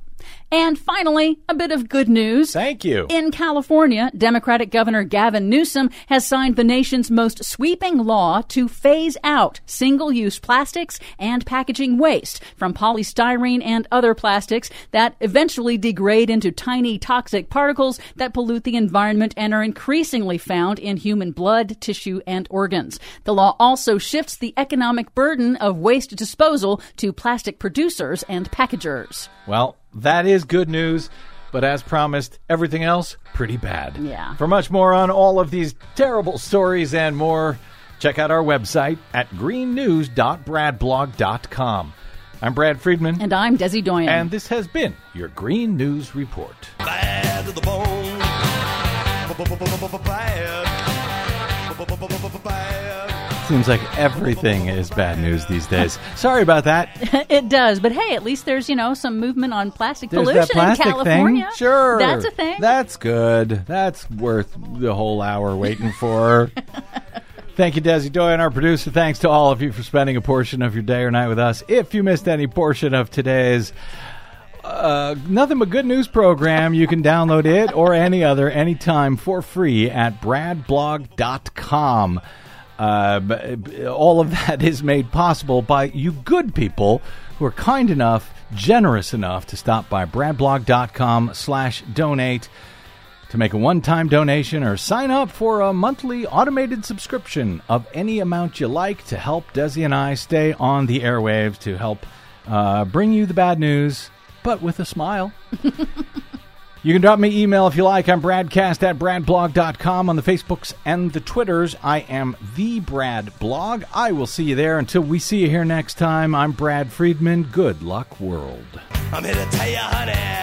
And finally, a bit of good news. Thank you. In California, Democratic Governor Gavin Newsom has signed the nation's most sweeping law to phase out single use plastics and packaging waste from polystyrene and other plastics that eventually degrade into tiny toxic particles that pollute the environment and are increasingly found in human blood, tissue, and organs. The law also shifts the economic burden of waste disposal to plastic producers and packagers. Well, that is good news, but as promised, everything else pretty bad. Yeah. For much more on all of these terrible stories and more, check out our website at greennews.bradblog.com. I'm Brad Friedman, And I'm Desi Doyen. and this has been your Green News Report. Bad to the bone. Bad. Seems like everything is bad news these days. Sorry about that. it does, but hey, at least there's you know some movement on plastic There's pollution plastic in California. thing. Sure. that's a thing. That's good. That's worth the whole hour waiting for. Thank you, Desi Doyen, our producer. Thanks to all of you for spending a portion of your day or night with us. If you missed any portion of today's uh, nothing but good news program, you can download it or any other anytime for free at bradblog.com. Uh, b- all of that is made possible by you good people who are kind enough, generous enough to stop by bradblog.com slash donate to make a one-time donation or sign up for a monthly automated subscription of any amount you like to help Desi and I stay on the airwaves to help uh, bring you the bad news, but with a smile. You can drop me email if you like. I'm Bradcast at bradblog.com on the Facebooks and the Twitters. I am the Brad Blog. I will see you there. Until we see you here next time, I'm Brad Friedman. Good luck, world. I'm here to tell you, honey.